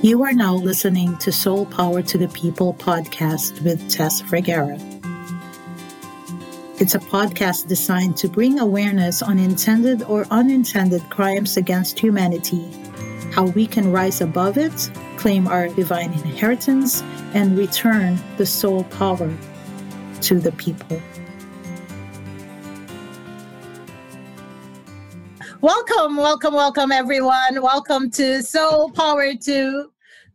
You are now listening to Soul Power to the People podcast with Tess Vergara. It's a podcast designed to bring awareness on intended or unintended crimes against humanity, how we can rise above it, claim our divine inheritance, and return the soul power to the people. Welcome, welcome, welcome, everyone. Welcome to Soul Power to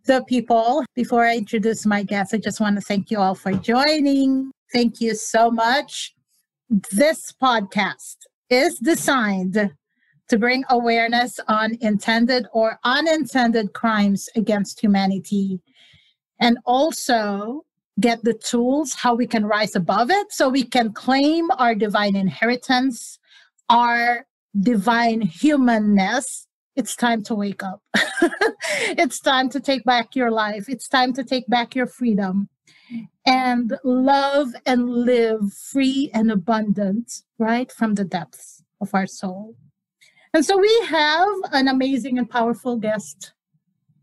the People. Before I introduce my guests, I just want to thank you all for joining. Thank you so much. This podcast is designed to bring awareness on intended or unintended crimes against humanity and also get the tools how we can rise above it so we can claim our divine inheritance, our divine humanness, it's time to wake up. it's time to take back your life. It's time to take back your freedom and love and live free and abundant, right, from the depths of our soul. And so we have an amazing and powerful guest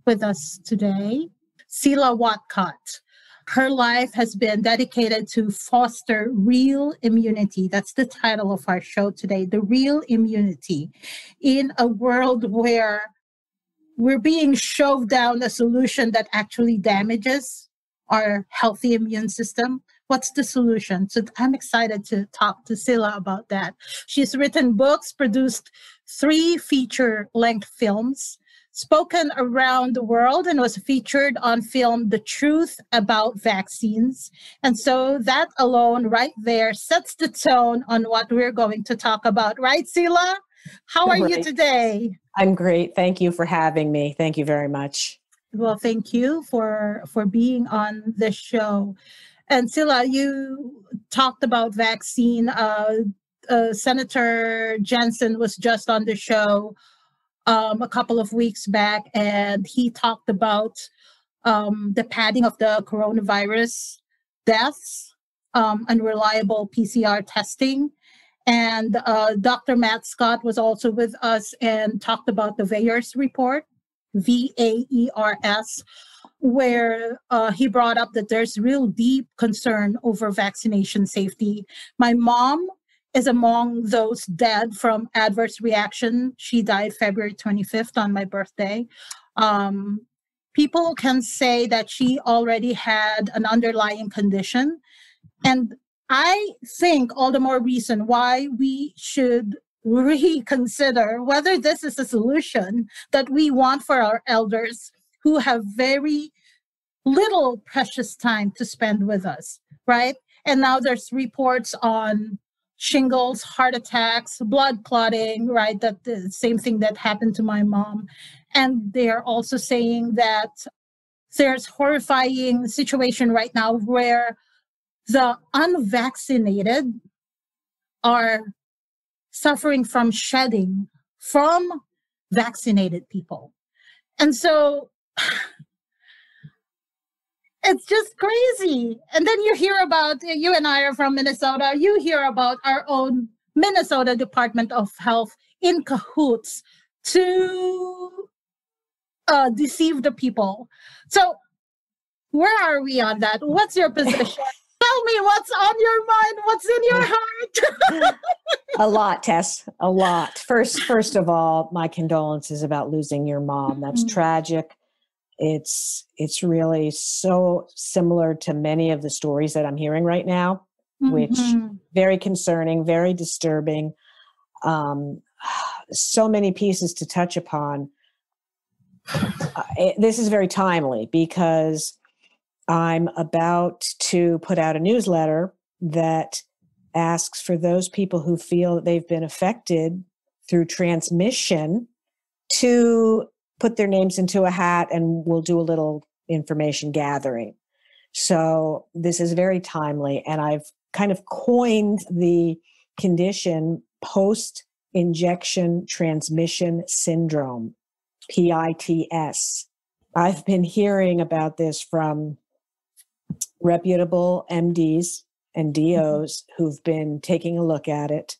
with us today, Cilla Whatcott her life has been dedicated to foster real immunity. That's the title of our show today the real immunity in a world where we're being shoved down a solution that actually damages our healthy immune system. What's the solution? So I'm excited to talk to Cilla about that. She's written books, produced three feature length films, spoken around the world and was featured on film The Truth About Vaccines. And so that alone, right there, sets the tone on what we're going to talk about. Right, Cilla? How are right. you today? I'm great. Thank you for having me. Thank you very much. Well, thank you for for being on the show. And Cilla, you talked about vaccine. Uh, uh, Senator Jensen was just on the show um, a couple of weeks back, and he talked about um, the padding of the coronavirus deaths, um, unreliable PCR testing. And uh, Dr. Matt Scott was also with us and talked about the VAERS report, V A E R S, where uh, he brought up that there's real deep concern over vaccination safety. My mom is among those dead from adverse reaction. She died February 25th on my birthday. Um, people can say that she already had an underlying condition. And I think all the more reason why we should reconsider whether this is a solution that we want for our elders who have very little precious time to spend with us, right? And now there's reports on shingles, heart attacks, blood clotting, right? That the same thing that happened to my mom. And they're also saying that there's horrifying situation right now where the unvaccinated are suffering from shedding from vaccinated people. And so it's just crazy. And then you hear about you and I are from Minnesota. You hear about our own Minnesota Department of Health in cahoots to uh, deceive the people. So, where are we on that? What's your position? Tell me what's on your mind. What's in your heart? a lot, Tess. A lot. First, first of all, my condolences about losing your mom. That's mm-hmm. tragic it's it's really so similar to many of the stories that i'm hearing right now mm-hmm. which very concerning very disturbing um, so many pieces to touch upon uh, it, this is very timely because i'm about to put out a newsletter that asks for those people who feel that they've been affected through transmission to put their names into a hat and we'll do a little information gathering. So this is very timely. And I've kind of coined the condition post injection transmission syndrome, PITS. I've been hearing about this from reputable MDs and DOs who've been taking a look at it.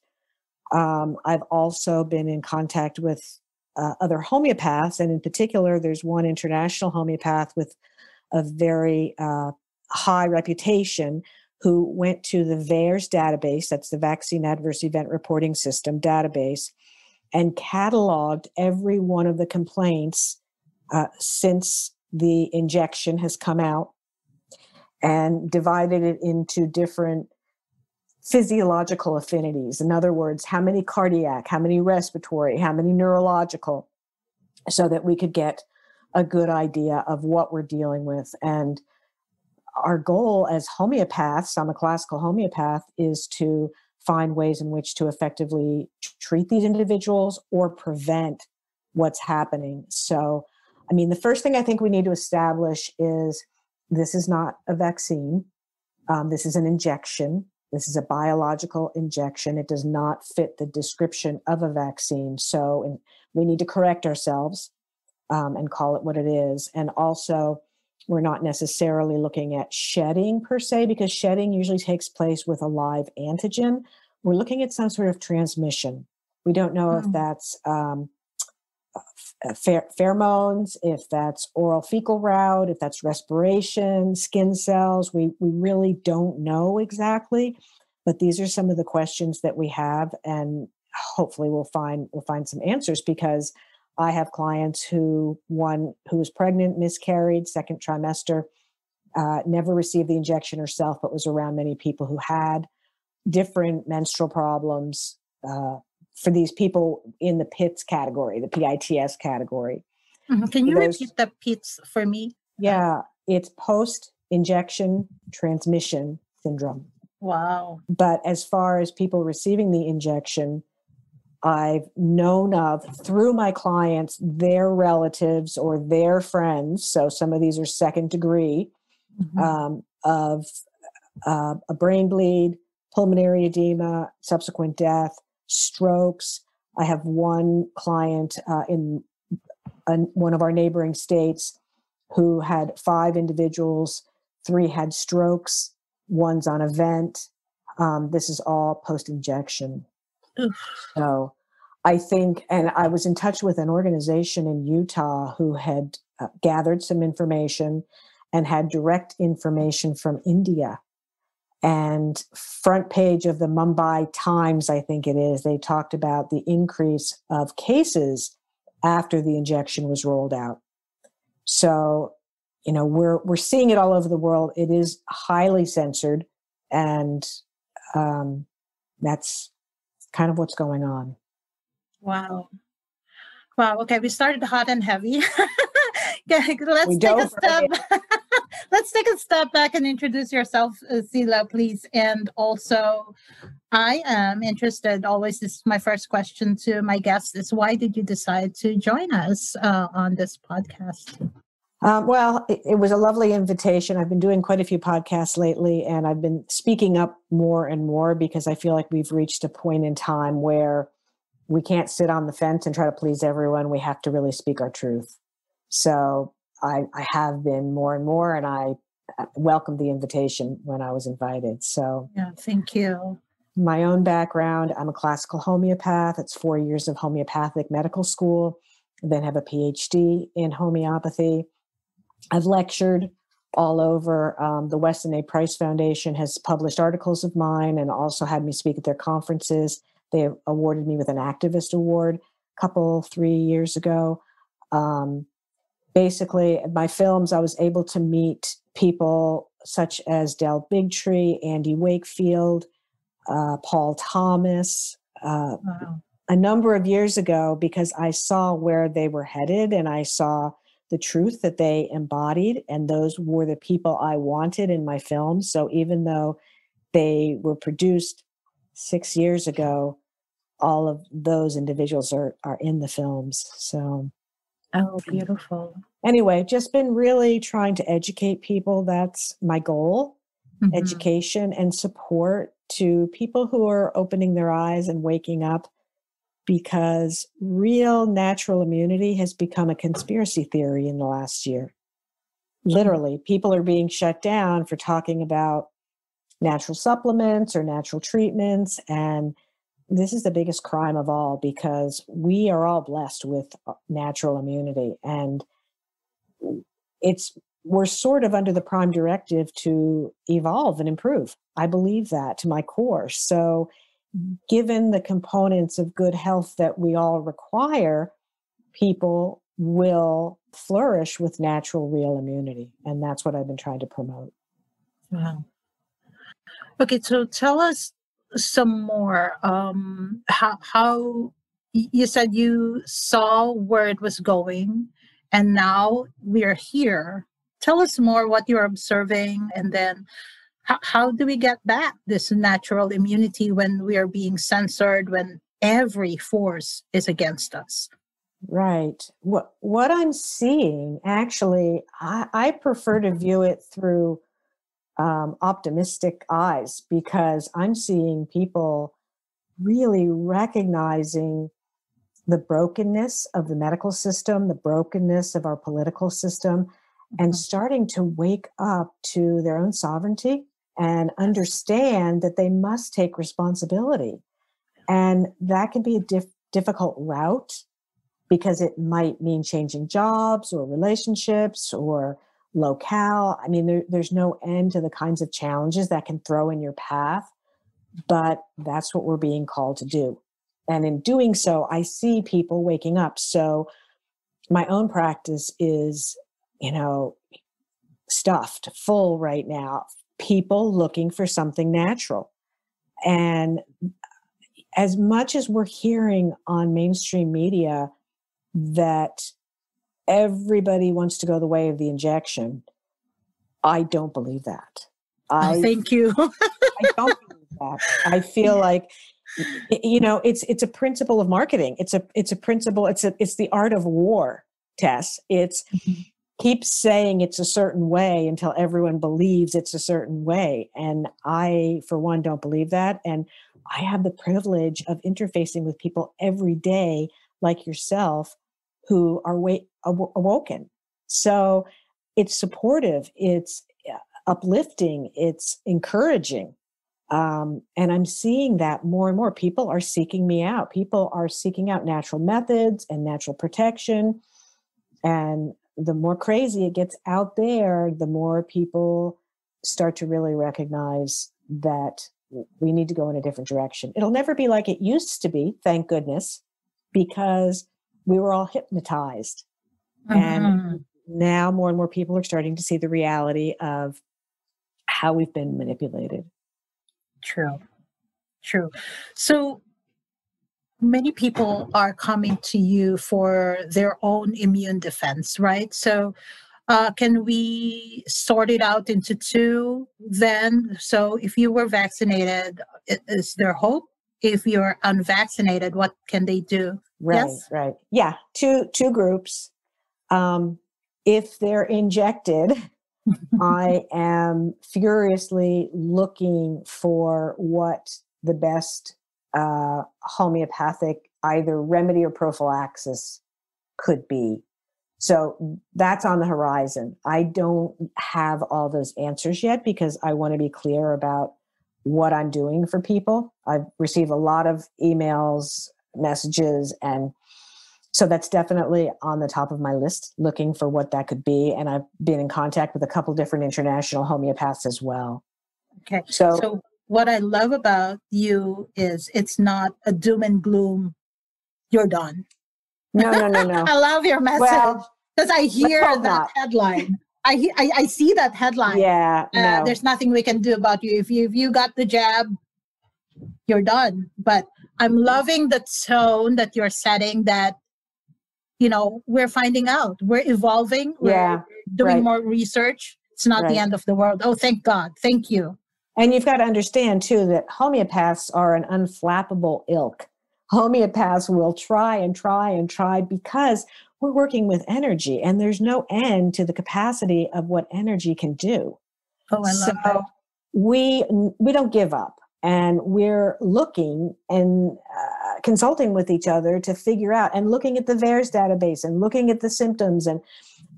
Um, I've also been in contact with uh, other homeopaths, and in particular, there's one international homeopath with a very uh, high reputation who went to the VAERS database, that's the Vaccine Adverse Event Reporting System database, and cataloged every one of the complaints uh, since the injection has come out and divided it into different physiological affinities. In other words, how many cardiac, how many respiratory, how many neurological, so that we could get a good idea of what we're dealing with. And our goal as homeopaths, I'm a classical homeopath, is to find ways in which to effectively treat these individuals or prevent what's happening. So, I mean, the first thing I think we need to establish is this is not a vaccine. Um, this is an injection. This is a biological injection. It does not fit the description of a vaccine. So we need to correct ourselves um, and call it what it is. And also, we're not necessarily looking at shedding per se, because shedding usually takes place with a live antigen. We're looking at some sort of transmission. We don't know mm. if that's um, pheromones, if that's oral fecal route, if that's respiration, skin cells. We, we really don't know exactly, but these are some of the questions that we have, and hopefully we'll find we'll find some answers because I have clients who one who was pregnant, miscarried, second trimester, uh, never received the injection herself, but was around many people who had different menstrual problems, uh, for these people in the PITS category, the PITS category. Mm-hmm. Can you Those, repeat the PITS for me? Yeah, it's post injection transmission syndrome. Wow. But as far as people receiving the injection, I've known of through my clients, their relatives or their friends. So some of these are second degree mm-hmm. um, of uh, a brain bleed, pulmonary edema, subsequent death, strokes. I have one client uh, in one of our neighboring states who had five individuals, three had strokes, one's on a vent. Um, this is all post injection. So I think, and I was in touch with an organization in Utah who had uh, gathered some information and had direct information from India and front page of the Mumbai Times, I think it is, they talked about the increase of cases after the injection was rolled out. So, you know, we're we're seeing it all over the world. It is highly censored, and um, that's kind of what's going on. Wow. Wow. Okay, we started hot and heavy. Okay, let's we take a step. Let's take a step back and introduce yourself, uh, Cilla, please. And also, I am interested. Always, this is my first question to my guests: is why did you decide to join us uh, on this podcast? Um, well, it, it, was a lovely invitation. I've been doing quite a few podcasts lately, and I've been speaking up more and more because I feel like we've reached a point in time where we can't sit on the fence and try to please everyone. We have to really speak our truth. So I, I have been more and more, and I uh, welcomed the invitation when I was invited. So, yeah, thank you. My own background I'm a classical homeopath. It's four years of homeopathic medical school, then have a PhD in homeopathy. I've lectured all over. Um, the Weston A. Price Foundation has published articles of mine and also had me speak at their conferences. They awarded me with an activist award a couple, three years ago. Um, basically my films i was able to meet people such as del bigtree andy wakefield uh, paul thomas uh, wow. a number of years ago because i saw where they were headed and i saw the truth that they embodied and those were the people i wanted in my films so even though they were produced six years ago all of those individuals are are in the films so Oh, beautiful. Anyway, just been really trying to educate people. That's my goal mm-hmm. education and support to people who are opening their eyes and waking up because real natural immunity has become a conspiracy theory in the last year. Literally, people are being shut down for talking about natural supplements or natural treatments and this is the biggest crime of all because we are all blessed with uh, natural immunity and it's we're sort of under the prime directive to evolve and improve. I believe that to my core. So, given the components of good health that we all require, people will flourish with natural, real immunity. And that's what I've been trying to promote. Wow. Okay, so tell us some more. Um, how, how you said you saw where it was going, and now we are here tell us more what you're observing and then how, how do we get back this natural immunity when we are being censored when every force is against us right what what i'm seeing actually i, I prefer to view it through um, optimistic eyes because i'm seeing people really recognizing the brokenness of the medical system the brokenness of our political system and mm-hmm. starting to wake up to their own sovereignty and understand that they must take responsibility. And that can be a diff- difficult route because it might mean changing jobs or relationships or locale. I mean, there, there's no end to the kinds of challenges that can throw in your path, but that's what we're being called to do. And in doing so, I see people waking up. So, my own practice is you know, stuffed, full right now. People looking for something natural. And as much as we're hearing on mainstream media that everybody wants to go the way of the injection, I don't believe that. Oh, I oh, thank you. I don't believe that. I feel like you know it's it's a principle of marketing. It's a it's a principle. It's a it's the art of war. Tess. It's mm-hmm keep saying it's a certain way until everyone believes it's a certain way. And I, for one, don't believe that. And I have the privilege of interfacing with people every day, like yourself, who are wa- awoken. So it's supportive, it's uh, uplifting, it's encouraging. Um, and I'm seeing that more and more. People are seeking me out. People are seeking out natural methods and natural protection. And the more crazy it gets out there, the more people start to really recognize that we need to go in a different direction. It'll never be like it used to be, thank goodness, because we were all hypnotized. Mm-hmm. And now more and more people are starting to see the reality of how we've been manipulated. True. True. So many people are coming to you for their own immune defense, right? So, uh, can we sort it out into two then? So, if you were vaccinated, is there hope? If you're unvaccinated, what can they do? Right, yes? right. Yeah, two two groups. Um, if they're injected, I am furiously looking for what the best uh, homeopathic either remedy or prophylaxis could be. So that's on the horizon. I don't have all those answers yet because I want to be clear about what I'm doing for people. I've received a lot of emails, messages, and so that's definitely on the top of my list, looking for what that could be. And I've been in contact with a couple different international homeopaths as well. Okay. So, so what I love about you is it's not a doom and gloom, you're done. No, no, no, no. I love your message because well, I hear that not. headline. I, I, I see that headline. Yeah. Uh, no. There's nothing we can do about you. If you if you got the jab, you're done. But I'm loving the tone that you're setting. That you know we're finding out. We're evolving. We're yeah, doing right. more research. It's not right. the end of the world. Oh, thank God. Thank you. And you've got to understand too that homeopaths are an unflappable ilk. Homeopaths will try and try and try because we're working with energy and there's no end to the capacity of what energy can do. Oh, I love so that. We we don't give up and we're looking and uh, consulting with each other to figure out and looking at the VAERS database and looking at the symptoms and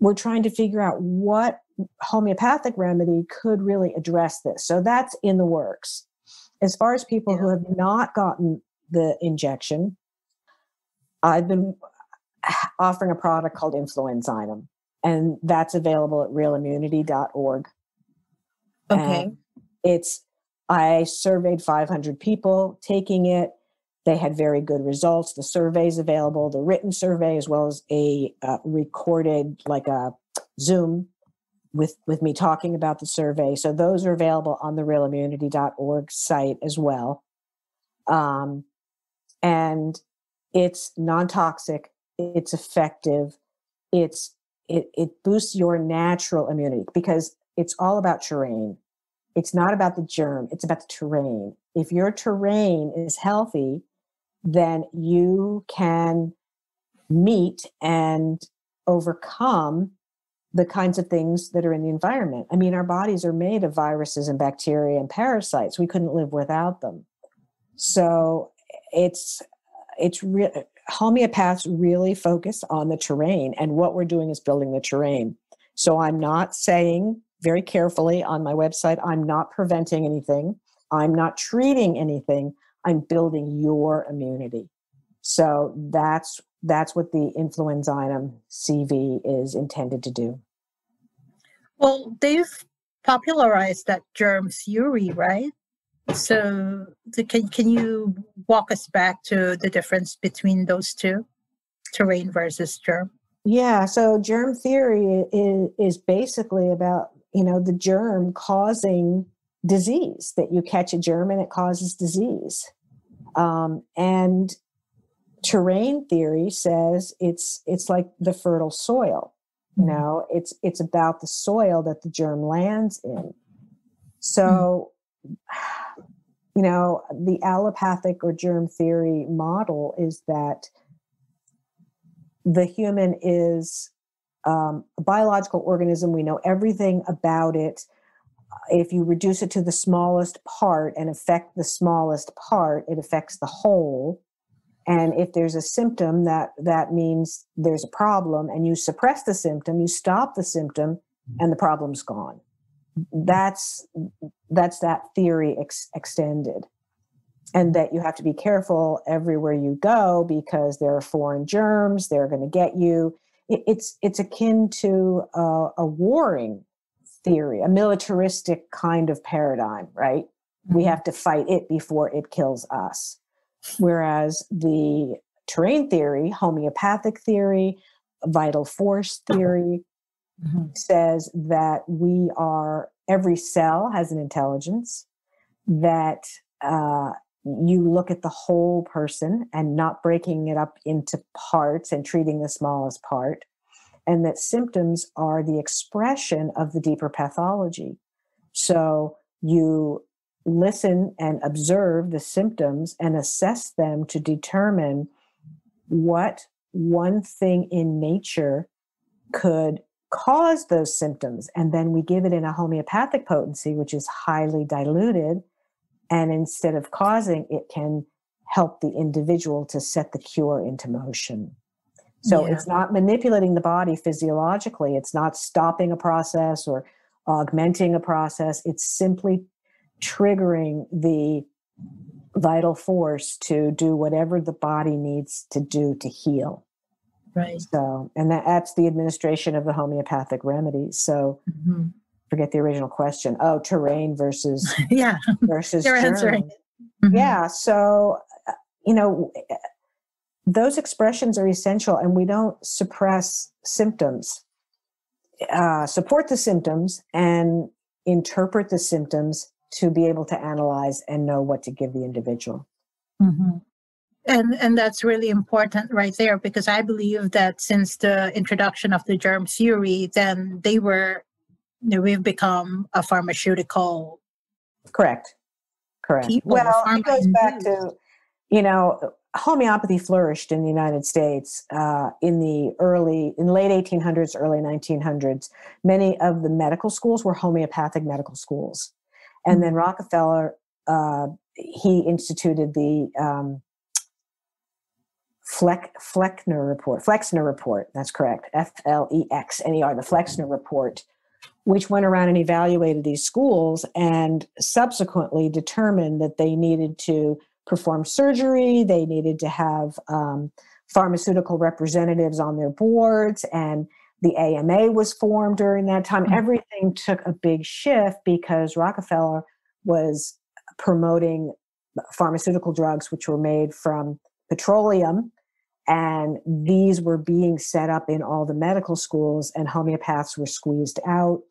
we're trying to figure out what homeopathic remedy could really address this. So that's in the works. As far as people yeah. who have not gotten the injection, I've been offering a product called Influenzinum, and that's available at realimmunity.org. Okay. And it's I surveyed 500 people taking it. They had very good results. The survey is available, the written survey, as well as a uh, recorded, like a Zoom with, with me talking about the survey. So those are available on the realimmunity.org site as well. Um, and it's non toxic, it's effective, it's it, it boosts your natural immunity because it's all about terrain. It's not about the germ, it's about the terrain. If your terrain is healthy, then you can meet and overcome the kinds of things that are in the environment. I mean, our bodies are made of viruses and bacteria and parasites. We couldn't live without them. So it's it's real homeopaths really focus on the terrain and what we're doing is building the terrain. So I'm not saying very carefully on my website, I'm not preventing anything. I'm not treating anything. I'm building your immunity. So that's that's what the Influenzinum CV is intended to do. Well, they've popularized that germ theory, right? So, the, can can you walk us back to the difference between those two, terrain versus germ? Yeah. So, germ theory is, is basically about you know the germ causing disease that you catch a germ and it causes disease, um, and terrain theory says it's it's like the fertile soil. You mm-hmm. know, it's it's about the soil that the germ lands in. So. Mm-hmm you know, the allopathic or germ theory model is that the human is um, a biological organism. We know everything about it. If you reduce it to the smallest part and affect the smallest part, it affects the whole. And if there's a symptom, that that means there's a problem, and you suppress the symptom, you stop the symptom, and the problem's gone that's that's that theory ex- extended and that you have to be careful everywhere you go because there are foreign germs they're going to get you it, it's it's akin to a, a warring theory a militaristic kind of paradigm right mm-hmm. we have to fight it before it kills us whereas the terrain theory homeopathic theory vital force theory mm-hmm. says that we are every cell has an intelligence that uh, you look at the whole person and not breaking it up into parts and treating the smallest part and that symptoms are the expression of the deeper pathology so you listen and observe the symptoms and assess them to determine what one thing in nature could cause those symptoms. And then we give it in a homeopathic potency, which is highly diluted. And instead of causing, it can help the individual to set the cure into motion. So yeah. it's not manipulating the body physiologically, it's not stopping a process or augmenting a process. It's simply triggering the vital force to do whatever the body needs to do to heal. Right. So, and that, that's the administration of the homeopathic remedies. So, mm-hmm. Forget the original question. Oh, terrain versus yeah versus You're answering. Mm-hmm. Yeah. So, uh, you know, those expressions are essential, and we don't suppress symptoms. Uh, support the symptoms and interpret the symptoms to be able to analyze and know what to give the individual. Mm-hmm and and that's really important right there because i believe that since the introduction of the germ theory then they were we've become a pharmaceutical correct. Correct. people, well it goes back to you know homeopathy flourished in the united states uh, in the early in late 1800s early 1900s many of the medical schools were homeopathic medical schools. And mm-hmm. then rockefeller uh, he instituted the um, Fleck, Flexner report, Flexner report, that's correct, F L E X N E R, the Flexner report, which went around and evaluated these schools and subsequently determined that they needed to perform surgery. They needed to have um, pharmaceutical representatives on their boards, and the AMA was formed during that time. Mm-hmm. Everything took a big shift because Rockefeller was promoting pharmaceutical drugs which were made from petroleum and these were being set up in all the medical schools and homeopaths were squeezed out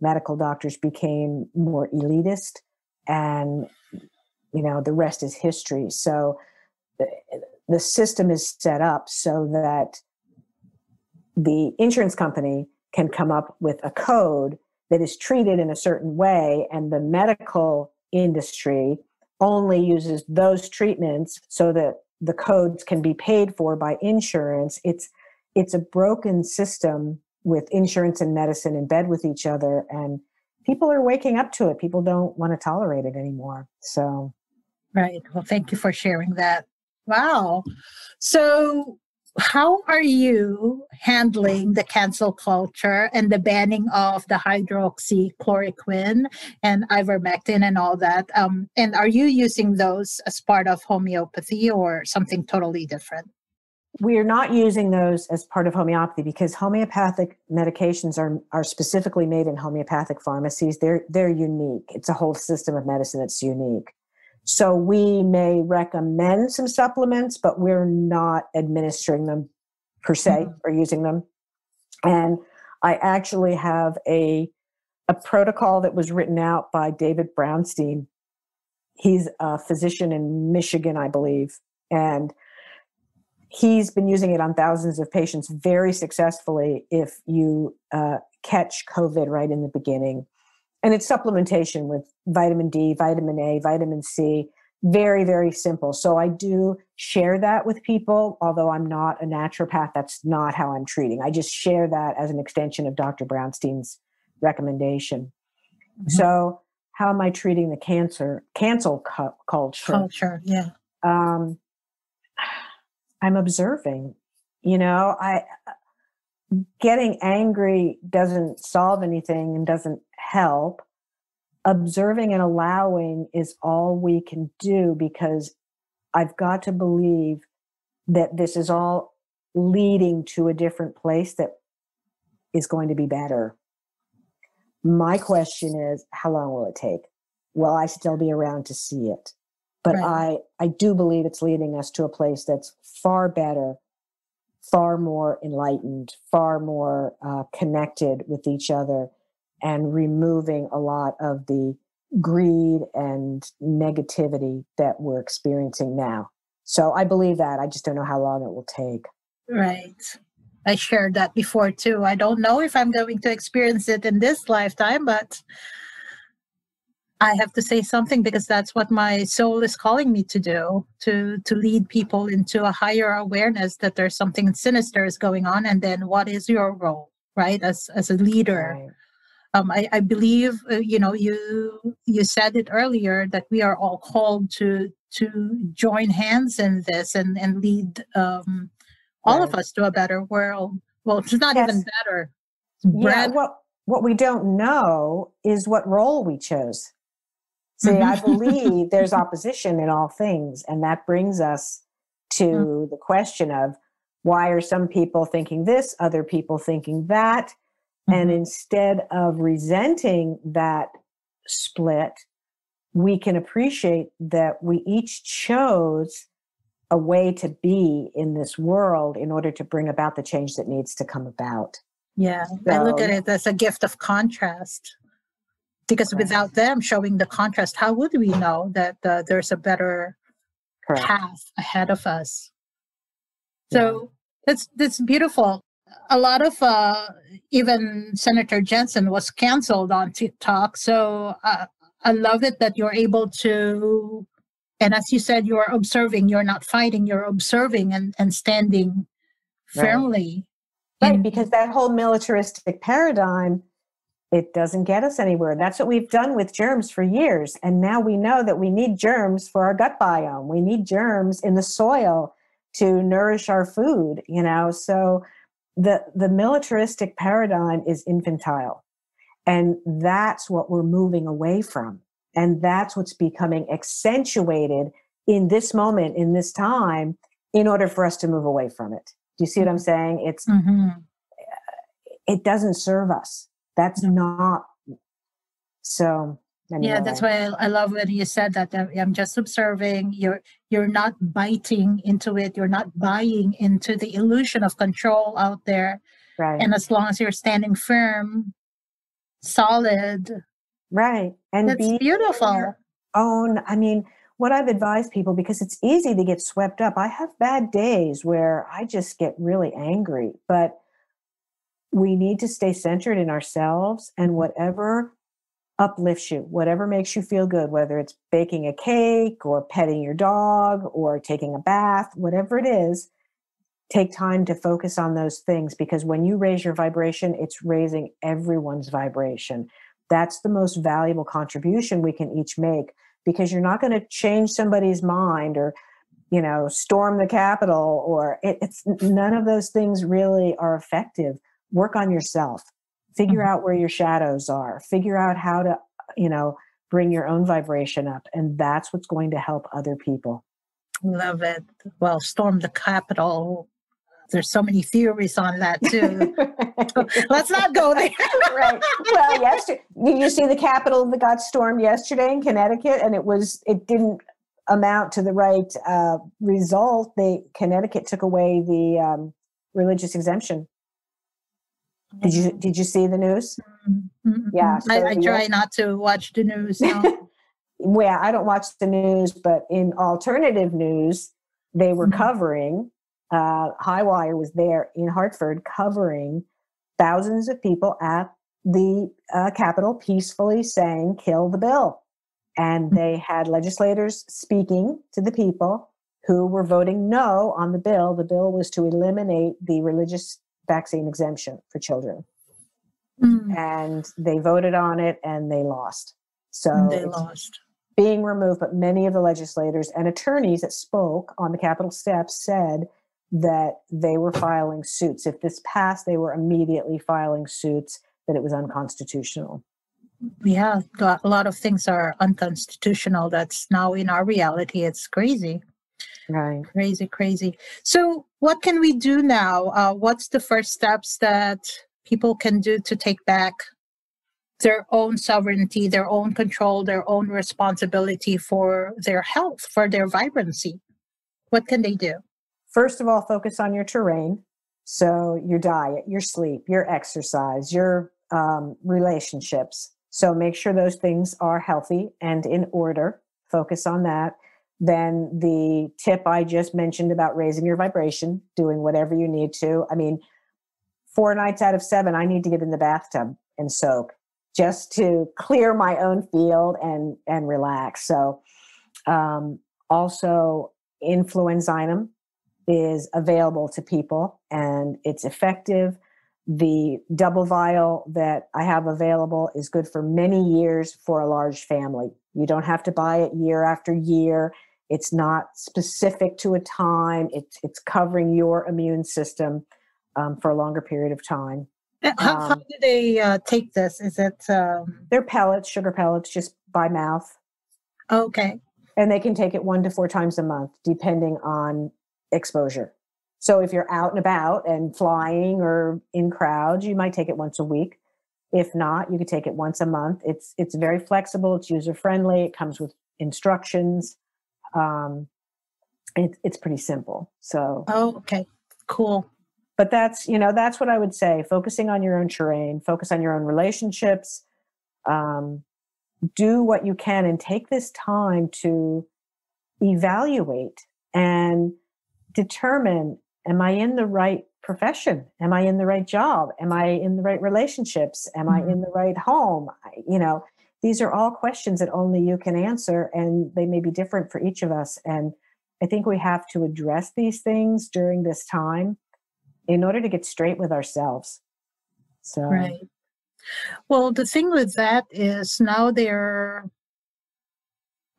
medical doctors became more elitist and you know the rest is history. So the, the system is set up so that the insurance company can come up with a code that is treated in a certain way and the medical industry only uses those treatments so that the codes can be paid for by insurance. It's it's a broken system with insurance and medicine in bed with each other and people are waking up to it. People don't want to tolerate it anymore. So right. Well thank you for sharing that. Wow. So how are you handling the cancel culture and the banning of the hydroxychloroquine and ivermectin and all that? Um, and are you using those as part of homeopathy or something totally different? We are not using those as part of homeopathy because homeopathic medications are, are specifically made in homeopathic pharmacies. They're, they're unique. It's a whole system of medicine that's unique. So we may recommend some supplements, but we're not administering them per se mm-hmm. or using them. And I actually have a a protocol that was written out by David Brownstein. He's a physician in Michigan, I believe, and he's been using it on thousands of patients very successfully if you uh, catch COVID right in the beginning and it's supplementation with vitamin D, vitamin A, vitamin C. Very, very simple. So I do share that with people, although I'm not a naturopath. That's not how I'm treating. I just share that as an extension of Dr. Brownstein's recommendation. Mm-hmm. So, how am I treating the cancer cancel cu- culture? Culture, yeah. Um, I'm observing. You know, I getting angry doesn't solve anything and doesn't help. Observing and allowing is all we can do because I've got to believe that this is all leading to a different place that is going to be better. My question is how long will it take? Will I still be around to see it? But right. I, I do believe it's leading us to a place that's far better far more enlightened, far more uh, connected with each other, and removing a lot of the greed and negativity that we're experiencing now. So I believe that. I just don't know how long it will take. Right. I shared that before too. I don't know if I'm going to experience it in this lifetime, but I have to say something because that's what my soul is calling me to do to to lead people into a higher awareness that there's something sinister is going on and then what is your role right as as a leader right. um, I, I believe uh, you know you you said it earlier that we are all called to to join hands in this and and lead um, all right. of us to a better world well it's not yes. even better yeah, what what we don't know is what role we chose See, mm-hmm. I believe there's opposition in all things. And that brings us to mm-hmm. the question of why are some people thinking this, other people thinking that? Mm-hmm. And instead of resenting that split, we can appreciate that we each chose a way to be in this world in order to bring about the change that needs to come about. Yeah, so, I look at it as a gift of contrast because without them showing the contrast how would we know that uh, there's a better Correct. path ahead of us so yeah. that's that's beautiful a lot of uh, even senator jensen was canceled on tiktok so uh, i love it that you're able to and as you said you're observing you're not fighting you're observing and, and standing firmly right, right because that whole militaristic paradigm it doesn't get us anywhere. That's what we've done with germs for years. And now we know that we need germs for our gut biome. We need germs in the soil to nourish our food, you know. So the the militaristic paradigm is infantile. And that's what we're moving away from. And that's what's becoming accentuated in this moment, in this time, in order for us to move away from it. Do you see what I'm saying? It's Mm-hmm. it doesn't serve us. That's not so. Yeah, that's why I, I love when you said that. I'm just observing. You're you're not biting into it. You're not buying into the illusion of control out there. right, And as long as you're standing firm, solid, right, and that's be beautiful. own. I mean, what I've advised people because it's easy to get swept up. I have bad days where I just get really angry, but we need to stay centered in ourselves and whatever uplifts you, whatever makes you feel good, whether it's baking a cake or petting your dog or taking a bath, whatever it is, take time to focus on those things because when you raise your vibration, it's raising everyone's vibration. That's the most valuable contribution we can each make because you're not going to change somebody's mind or you know storm the capitol or it, it's none of those things really are effective work on yourself figure Mhm. out where your shadows are figure out how to you know bring your own vibration up and that's what's going to help other people Love it. Well, storm the Capitol. There's so many theories on that too. Let's not go there. right. Well, yesterday, did you see the Capitol that got stormed yesterday in Connecticut? And it was, it didn't amount to the right uh, result. They Connecticut took away the um, religious exemption. Did you did you see the news? Mhm. Yeah, I, so I the- try not to watch the news. No. Well, I don't watch the news, but in alternative news, they were Mhm. covering. Uh, Highwire was there in Hartford covering thousands of people at the uh, Capitol peacefully saying, "Kill the bill," and they had legislators speaking to the people who were voting no on the bill. The bill was to eliminate the religious vaccine exemption for children, Mm, and they voted on it and they lost. So they lost. being removed, but many of the legislators and attorneys that spoke on the Capitol steps said that they were filing suits. If this passed, they were immediately filing suits that it was unconstitutional. Yeah, a lot of things are unconstitutional. That's now in our reality. It's crazy, Right. crazy, crazy. So, what can we do now? Uh, what's the first steps that people can do to take back their own sovereignty, their own control, their own responsibility for their health, for their vibrancy? What can they do? First of all, focus on your terrain. So, your diet, your sleep, your exercise, your um, relationships. So, make sure those things are healthy and in order. Focus on that. Then, the tip I just mentioned about raising your vibration, doing whatever you need to. I mean, four nights out of seven, I need to get in the bathtub and soak just to clear my own field and and relax. So, um, also, influenzinum is available to people and it's effective. The double vial that I have available is good for many years for a large family. You don't have to buy it year after year. It's not specific to a time. It's it's covering your immune system um, for a longer period of time. How, how Um, do they uh, take this? Is it um, They're pellets, sugar pellets, just by mouth, okay? and they can take it one to four times a month, depending on exposure. So if you're out and about and flying or in crowds, you might take it once a week. If not, you could take it once a month. It's it's very flexible. It's user friendly. It comes with instructions. Um, it, it's pretty simple. So, Oh, okay, cool. but that's you know that's what I would say. Focusing on your own terrain, focus on your own relationships. Um, do what you can and take this time to evaluate and determine am I in the right profession? Am I in the right job? Am I in the right relationships? Am I Mhm. in the right home? I- You know, these are all questions that only you can answer, and they may be different for each of us. And I think we have to address these things during this time in order to get straight with ourselves. So, Right. Well, the thing with that is now they're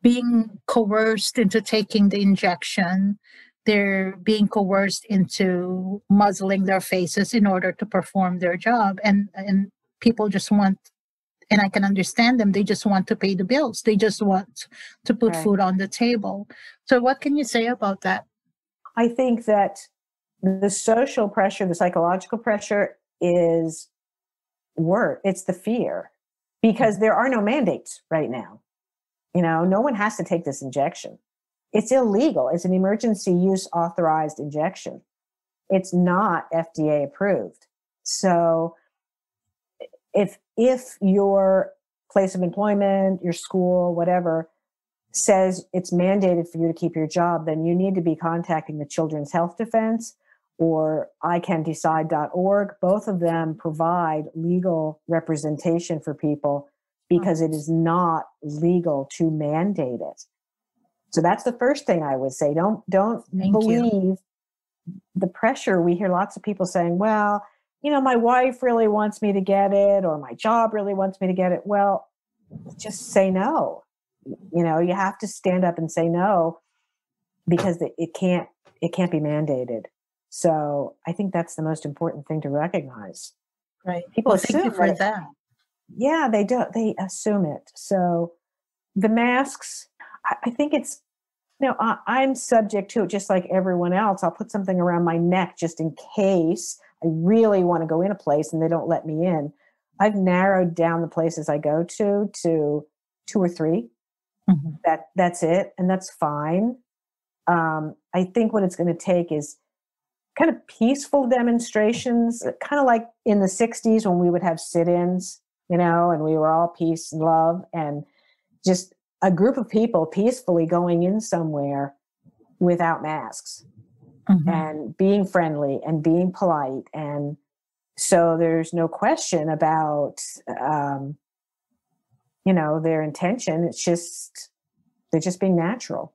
being coerced into taking the injection. They're being coerced into muzzling their faces in order to perform their job, and and people just want and I can understand them. They just want to pay the bills. They just want to put Right. food on the table. So, what can you say about that? I think that the social pressure, the psychological pressure is worse. It's the fear because there are no mandates right now. You know, no one has to take this injection. It's illegal. It's an emergency use authorized injection. It's not FDA approved. So if if your place of employment, your school, whatever, says it's mandated for you to keep your job, then you need to be contacting the Children's Health Defense or iCanDecide.org. Both of them provide legal representation for people because it is not legal to mandate it. So that's the first thing I would say. Don't don't Thank you. believe the pressure. We hear lots of people saying, "Well, you know, my wife really wants me to get it, or my job really wants me to get it." Well, just say no. You know, you have to stand up and say no because it it can't it can't be mandated. So I think that's the most important thing to recognize. Right. People Well, assume for that- that. yeah they don't they assume it so the masks i, I think it's you know I, i'm subject to it just like everyone else i'll put something around my neck just in case i really want to go in a place and they don't let me in. I've narrowed down the places i go to to two or three. Mhm. that that's it and that's fine. Um, i think what it's going to take is kind of peaceful demonstrations kind of like in the 60s when we would have sit-ins you know and we were all peace and love and just a group of people peacefully going in somewhere without masks Mhm. and being friendly and being polite and so there's no question about um, you know their intention it's just they're just being natural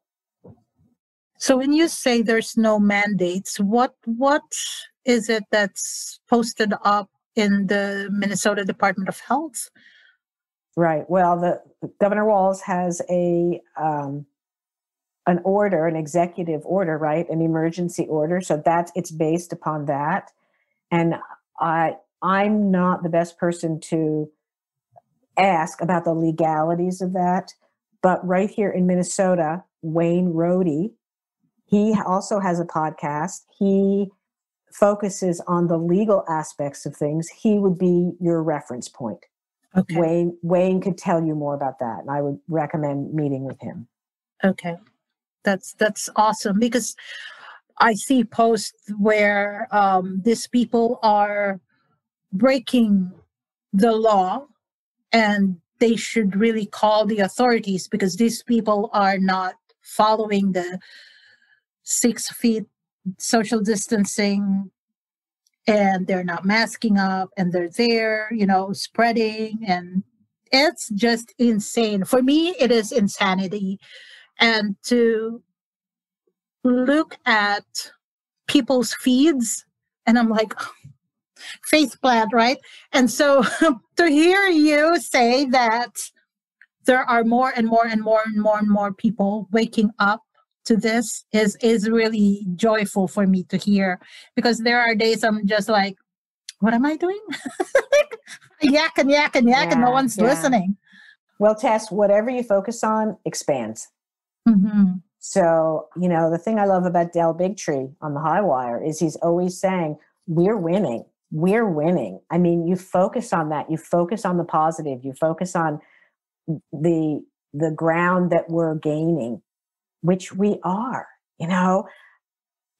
So when you say there's no mandates, what what is it that's posted up in the Minnesota Department of Health? right well the governor Walz has a um, an order an executive order right? An emergency order. So that's it's based upon that. And i i'm not the best person to ask about the legalities of that but right here in minnesota wayne Rohde, he also has a podcast. He focuses on the legal aspects of things. He would be your reference point. Okay. wayne wayne could tell you more about that and i would recommend meeting with him. Okay. That's that's awesome because I see posts where um, these people are breaking the law and they should really call the authorities because these people are not following the six feet social distancing and they're not masking up and they're there, you know, spreading and it's just insane. For me, it is insanity. And to look at people's feeds, and I'm like, face plant, right? And so to hear you say that there are more and more and more and more and more people waking up to this is is really joyful for me to hear because there are days I'm just like, what am I doing? yak and yak and yak, and no one's yeah. listening. well tess whatever you focus on expands Mhm. so you know the thing i love about Del Bigtree on the HighWire is he's always saying we're winning. We're winning. I mean you focus on that. You focus on the positive. You focus on the the ground that we're gaining which we are you know?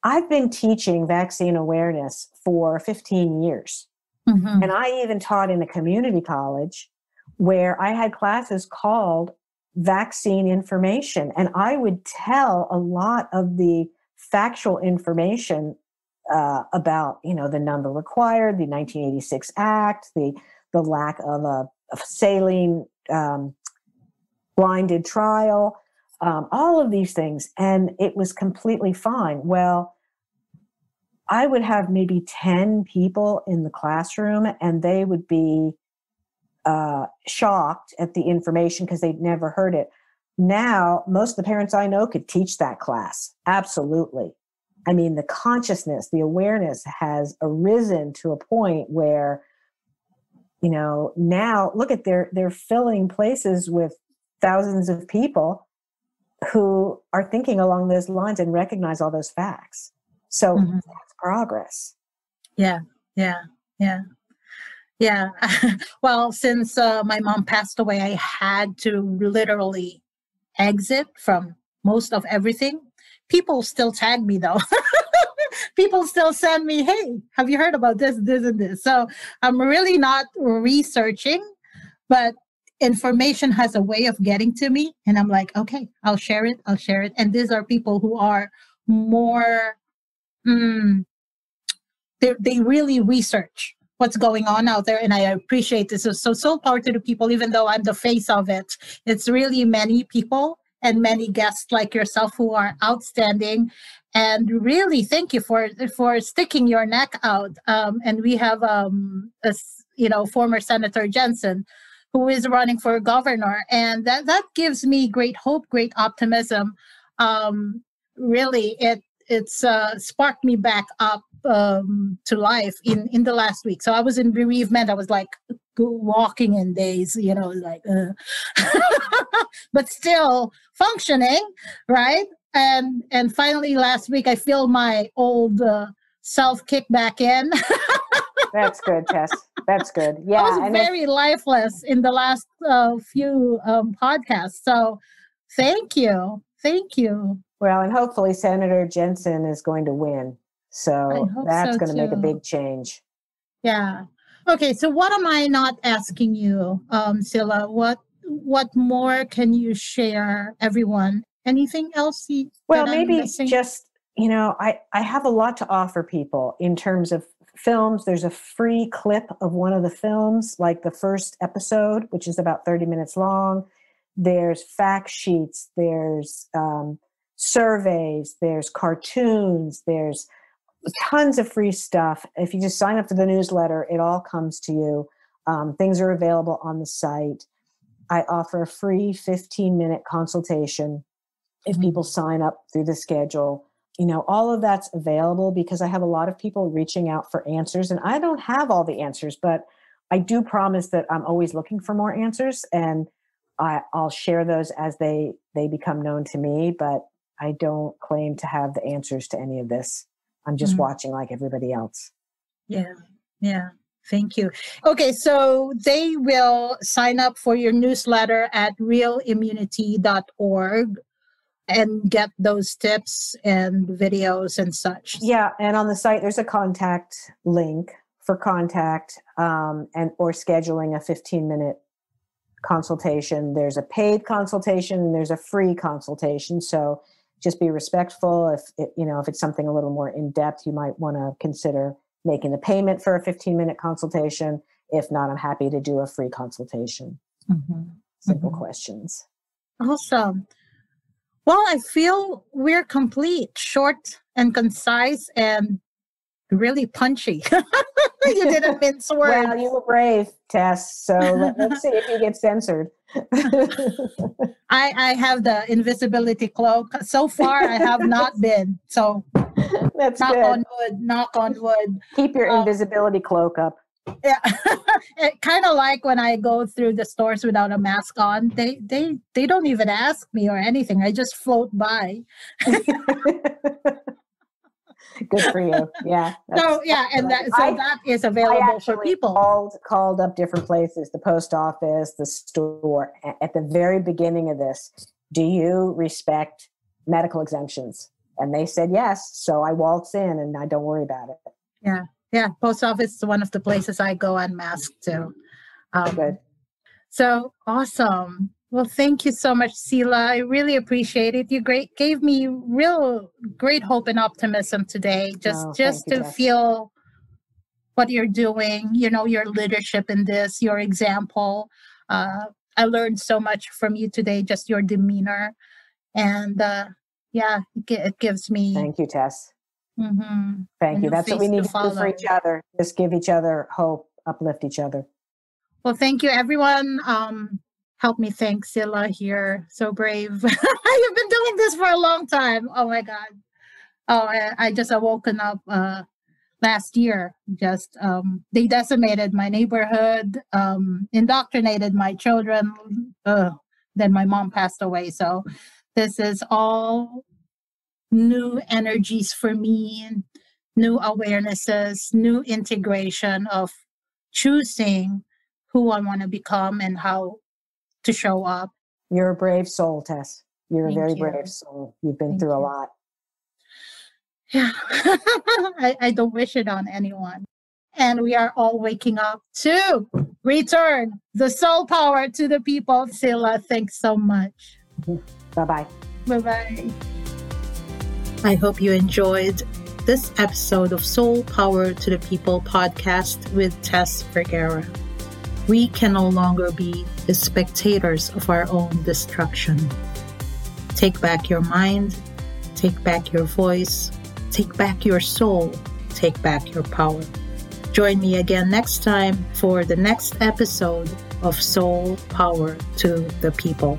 I've been teaching vaccine awareness for 15 years. Mhm. and I even taught in a community college where I had classes called vaccine information. And I would tell a lot of the factual information uh, about, you know, the number required, the 1986 Act, the, the lack of a, saline um, blinded trial, um, all of these things. And it was completely fine. Well, I would have maybe 10 people in the classroom and they would be uh, shocked at the information because they'd never heard it. Now, most of the parents I know could teach that class. Absolutely. I mean, the consciousness, the awareness has arisen to a point where you know, now look at they're they're filling places with thousands of people who are thinking along those lines and recognize all those facts. So mm-hmm. that's progress. Yeah, yeah, yeah. Yeah. well, since uh, my mom passed away, I had to literally exit from most of everything. People still tag me though. People still send me, hey, have you heard about this, this, and this? So I'm really not researching, but information has a way of getting to me. And I'm like, okay, I'll share it. I'll share it. And these are people who are more, mm, they, they really research what's going on out there and i appreciate this. So so power to the people even though i'm the face of it. It's really many people and many guests like yourself who are outstanding. And really thank you for for sticking your neck out. Um, and we have um a, you know former senator jensen who is running for governor. And that that gives me great hope great optimism. Um really it it's uh, sparked me back up um, to life in in the last week. So I was in bereavement. I was like walking in days, you know, like, uh. but still functioning, right? And and finally last week I feel my old uh, self kick back in. That's good, Tess. That's good. Yeah, I was very lifeless in the last uh, few um, podcasts. So thank you, thank you. Well, and hopefully Senator Jensen is going to win. So that's so going to make a big change. Yeah. Okay. So what am I not asking you, um, Cilla? What what more can you share, everyone? Anything else? You, well, maybe just you know, I I have a lot to offer people in terms of films. There's a free clip of one of the films, like the first episode, which is about 30 minutes long. There's fact sheets. There's um, surveys. There's cartoons. There's tons of free stuff. If you just sign up for the newsletter, it all comes to you. Um, things are available on the site. I offer a free 15 minute consultation if mm-hmm. people sign up through the schedule. You know, all of that's available because I have a lot of people reaching out for answers, and I don't have all the answers, but I do promise that I'm always looking for more answers, and I, I, will share those as they they become known to me. But I don't claim to have the answers to any of this. I'm just mm-hmm. watching like everybody else. Yeah. Yeah. Thank you. Okay, so they will sign up for your newsletter at realimmunity.org and get those tips and videos and such. Yeah, and on the site there's a contact link for contact um, and or scheduling a 15 minute consultation. There's a paid consultation and there's a free consultation. So just be respectful. If it, you know if it's something a little more in depth, you might want to consider making the payment for a 15 minute consultation. If not, I'm happy to do a free consultation. Mm-hmm. Simple mm-hmm. questions. Awesome. Well, I feel we're complete, short and concise, and really punchy. you didn't mince words. Well, you were brave, Tess. So let, us see if you get censored. I, I have the invisibility cloak. So far, I have not been. So that's knock good. on wood. Knock on wood. Keep your um, invisibility cloak up. Yeah, kind of like when I go through the stores without a mask on. They they they don't even ask me or anything. I just float by. Good for you. Yeah. So yeah, and that so I, that is available for people. Called called up different places, the post office, the store. At the very beginning of this, do you respect medical exemptions? And they said yes. So I waltz in and I don't worry about it. Yeah. Yeah. Post office is one of the places I go unmasked to. Um, Good. So awesome. Well, thank you so much, Cilla. I really appreciate it. You great gave me real great hope and optimism today. Just oh, just to feel what you're doing, you know, your leadership in this, your example. Uh, I learned so much from you today, just your demeanor. And uh, yeah, it, it gives me. Thank you, Tess. Mm-hmm, Thank you. That's what we need to, to do for each other. Just give each other hope, uplift each other. Well, thank you, everyone. Um, help me thank Cilla here. So brave. You've been doing this for a long time. Oh my God. Oh, I, I just awoken up uh, last year. Just um, they decimated my neighborhood, um, indoctrinated my children. then my mom passed away. So this is all new energies for me, new awarenesses, new integration of choosing who I want to become and how to show up. You're a brave soul, Tess. You're Thank a very you. brave soul. You've been Thank through you. a lot. Yeah, I, I don't wish it on anyone. And we are all waking up to return the soul power to the people. Cilla, thanks so much. Mm-hmm. Bye bye. Bye bye. I hope you enjoyed this episode of Soul Power to the People podcast with Tess Vergara. We can no longer be the spectators of our own destruction. Take back your mind, take back your voice, take back your soul, take back your power. Join me again next time for the next episode of Soul Power to the People.